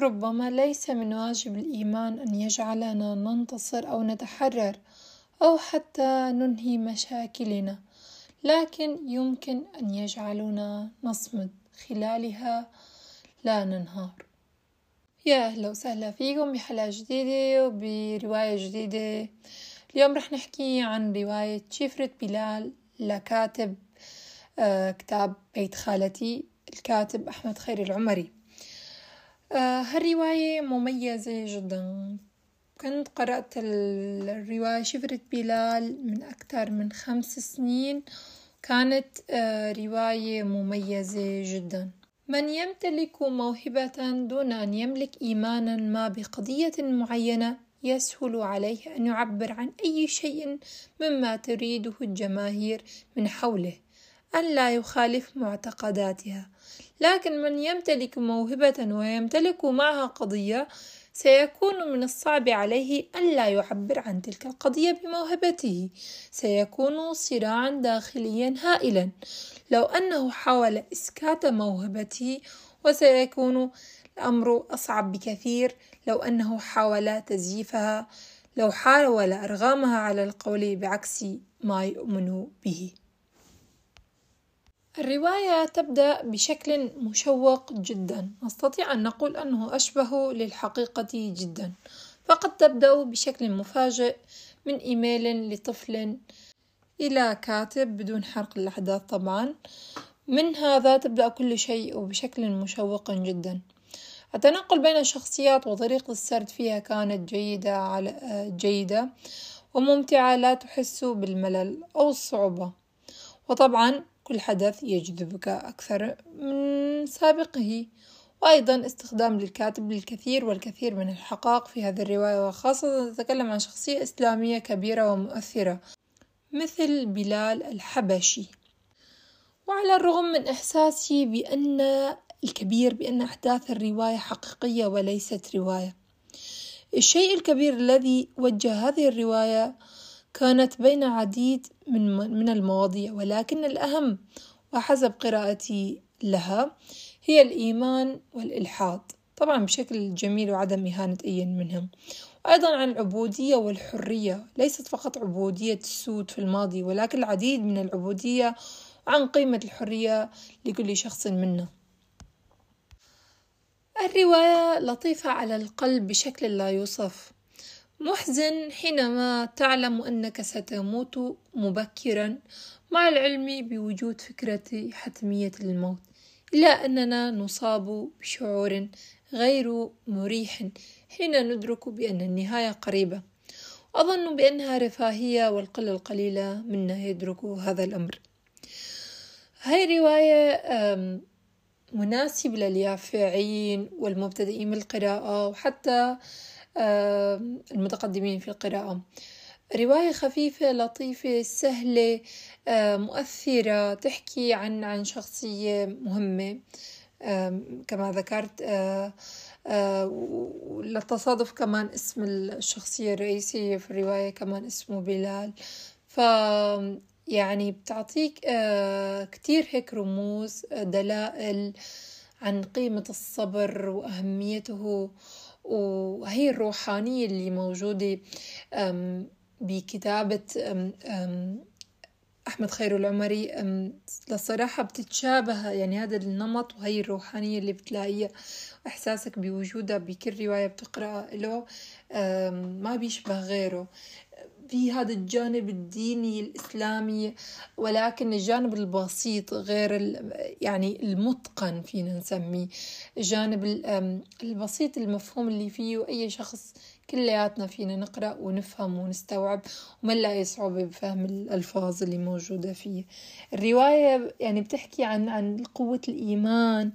ربما ليس من واجب الإيمان أن يجعلنا ننتصر أو نتحرر أو حتى ننهي مشاكلنا، لكن يمكن أن يجعلنا نصمد خلالها لا ننهار. يا أهلا وسهلا فيكم بحلقة جديدة وبرواية جديدة، اليوم رح نحكي عن رواية شفرة بلال لكاتب آه كتاب بيت خالتي الكاتب أحمد خير العمري. هالرواية مميزة جدا. كنت قرأت الرواية شفرة بلال من أكثر من خمس سنين. كانت آه رواية مميزة جدا. من يمتلك موهبة دون أن يملك إيمانا ما بقضية معينة يسهل عليه أن يعبر عن أي شيء مما تريده الجماهير من حوله. أن لا يخالف معتقداتها. لكن من يمتلك موهبة ويمتلك معها قضية سيكون من الصعب عليه أن لا يعبر عن تلك القضية بموهبته. سيكون صراعا داخليا هائلا. لو أنه حاول إسكات موهبته وسيكون الأمر أصعب بكثير. لو أنه حاول تزييفها لو حاول أرغامها على القول بعكس ما يؤمن به. الرواية تبدأ بشكل مشوق جدا. نستطيع أن نقول أنه أشبه للحقيقة جدا. فقد تبدأ بشكل مفاجئ من إيميل لطفل إلى كاتب بدون حرق الأحداث طبعا. من هذا تبدأ كل شيء بشكل مشوق جدا. التنقل بين الشخصيات وطريقة السرد فيها كانت جيدة على جيدة وممتعة لا تحس بالملل أو الصعوبة. وطبعا كل حدث يجذبك أكثر من سابقه. وأيضا استخدام للكاتب للكثير والكثير من الحقائق في هذه الرواية وخاصة تتكلم عن شخصية إسلامية كبيرة ومؤثرة مثل بلال الحبشي. وعلى الرغم من إحساسي بأن الكبير بأن أحداث الرواية حقيقية وليست رواية الشيء الكبير الذي وجه هذه الرواية كانت بين عديد من من المواضيع ولكن الأهم وحسب قراءتي لها هي الإيمان والإلحاد. طبعا بشكل جميل وعدم إهانة أي منهم وأيضا عن العبودية والحرية. ليست فقط عبودية السود في الماضي ولكن العديد من العبودية وعن قيمة الحرية لكل شخص منا. الرواية لطيفة على القلب بشكل لا يوصف. محزن حينما تعلم أنك ستموت مبكرا مع العلم بوجود فكرة حتمية الموت إلا أننا نصاب بشعور غير مريح حين ندرك بأن النهاية قريبة. أظن بأنها رفاهية والقلة القليلة منا يدرك هذا الأمر. هاي رواية مناسب لليافعين والمبتدئين بالقراءة وحتى المتقدمين في القراءة. رواية خفيفة لطيفة سهلة مؤثرة تحكي عن عن شخصية مهمة. كما ذكرت للتصادف كمان اسم الشخصية الرئيسية في الرواية كمان اسمه بلال. ف يعني بتعطيك كتير هيك رموز دلائل عن قيمة الصبر وأهميته. وهي الروحانية اللي موجودة بكتابة أحمد خير العمري. للصراحة بتتشابه يعني هذا النمط وهي الروحانية اللي بتلاقيها. إحساسك بوجودها بكل رواية بتقرأها له ما بيشبه غيره. في هذا الجانب الديني الإسلامي ولكن الجانب البسيط غير يعني المتقن فينا نسميه. الجانب البسيط المفهوم اللي فيه أي شخص كلياتنا فينا نقرأ ونفهم ونستوعب وما نلاقي صعوبة بفهم الألفاظ اللي موجودة فيه. الرواية يعني بتحكي عن عن قوة الإيمان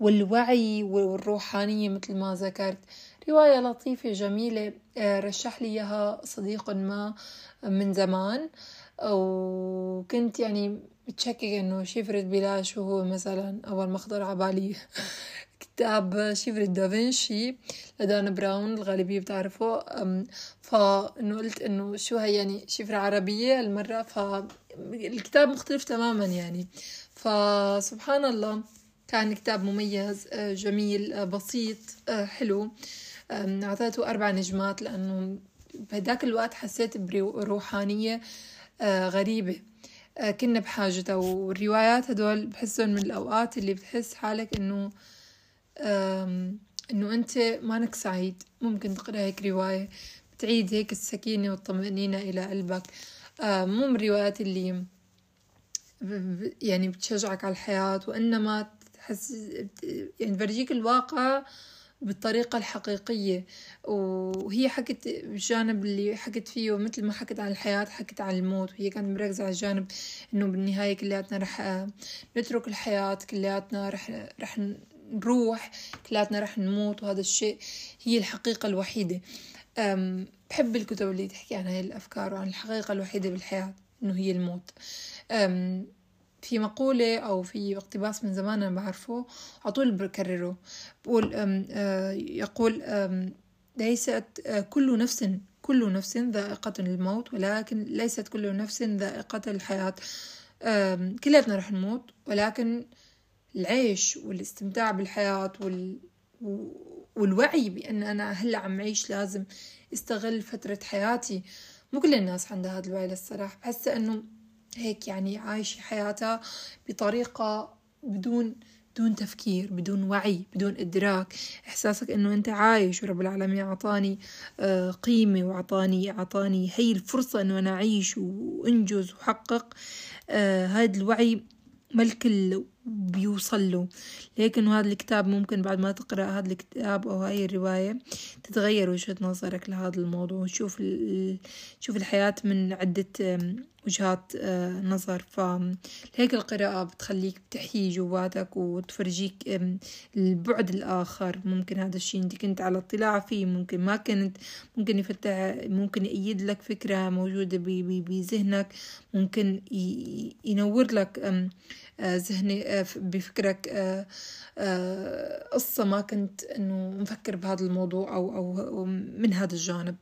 والوعي والروحانية مثل ما ذكرت. رواية لطيفة جميلة آه، رشح لي إياها صديق ما من زمان. وكنت يعني بتشكك إنه شفرة بلال شو هو مثلا أول ما خطر على بالي كتاب شفرة دافنشي لدان براون الغالبية بتعرفه. فإنه قلت إنه شو هي يعني شفرة عربية المرة فالكتاب مختلف تماما يعني. فسبحان الله كان كتاب مميز جميل بسيط حلو. أعطيته أربع نجمات لأنه بهداك الوقت حسيت بروحانية غريبة. كنا بحاجتها والروايات هدول بحسهم من الأوقات اللي بتحس حالك إنه إنه أنت مانك سعيد. ممكن تقرأ هيك رواية بتعيد هيك السكينة والطمأنينة إلى قلبك. مو من الروايات اللي يعني بتشجعك على الحياة وإنما تحس يعني تفرجيك الواقع بالطريقة الحقيقية. وهي حكت الجانب اللي حكت فيه مثل ما حكت عن الحياة حكت عن الموت وهي كانت مركزة على الجانب إنه بالنهاية كلياتنا رح نترك الحياة كلياتنا رح رح نروح كلياتنا رح نموت وهذا الشيء هي الحقيقة الوحيدة. بحب الكتب اللي تحكي عن هاي الأفكار وعن الحقيقة الوحيدة بالحياة إنه هي الموت. في مقولة أو في اقتباس من زمان أنا بعرفه على طول بكرره. بقول آه، يقول ليست آه، كل نفس كل نفس ذائقة الموت ولكن ليست كل نفس ذائقة الحياة. كلنا رح نموت ولكن العيش والاستمتاع بالحياة وال... والوعي بأن أنا هلأ عم عيش لازم استغل فترة حياتي. مو كل الناس عندها هذا الوعي للصراحة. بحس إنه هيك يعني عايشة حياتها بطريقة بدون بدون تفكير بدون وعي بدون إدراك. إحساسك إنه أنت عايش ورب العالمين أعطاني آه، قيمة وأعطاني أعطاني هي الفرصة إنه أنا أعيش وأنجز وحقق آه، هذا الوعي ما الكل بيوصل له. لكن هذا الكتاب ممكن بعد ما تقرأ هذا الكتاب أو هاي الرواية تتغير وجهة نظرك لهذا الموضوع وتشوف تشوف الحياة من عدة وجهات آه، نظر. فهيك القراءة بتخليك بتحيي جواتك وتفرجيك البعد الآخر. ممكن هذا الشيء إنت كنت على اطلاع فيه ممكن ما كنت. ممكن يفتح ممكن يأيد لك فكرة موجودة بذهنك. ممكن ينور لك ذهني آه، بفكرك قصة ما كنت إنه مفكر بهذا الموضوع أو أو من هذا الجانب.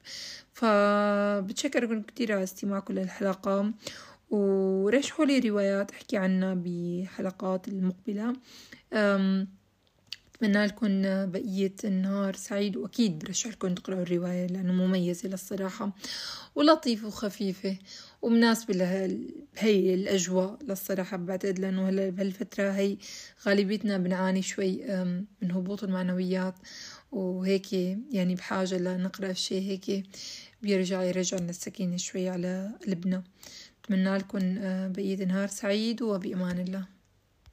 فبتشكركم كتير على استماعكم للحلقة. ورشحوا لي روايات أحكي عنها بحلقات المقبلة. أتمنى لكم بقية النهار سعيد وأكيد برشح لكم تقرأوا الرواية لأنه مميزة للصراحة ولطيفة وخفيفة. ومناسبة لهي الأجواء للصراحة بعتقد لأنه هلا بهالفترة هي غالبيتنا بنعاني شوي من هبوط المعنويات وهيك يعني بحاجة لنقرأ شيء هيك بيرجع يرجع لنا السكينة شوي على قلبنا. أتمنى لكم بقية نهار سعيد وبأمان الله.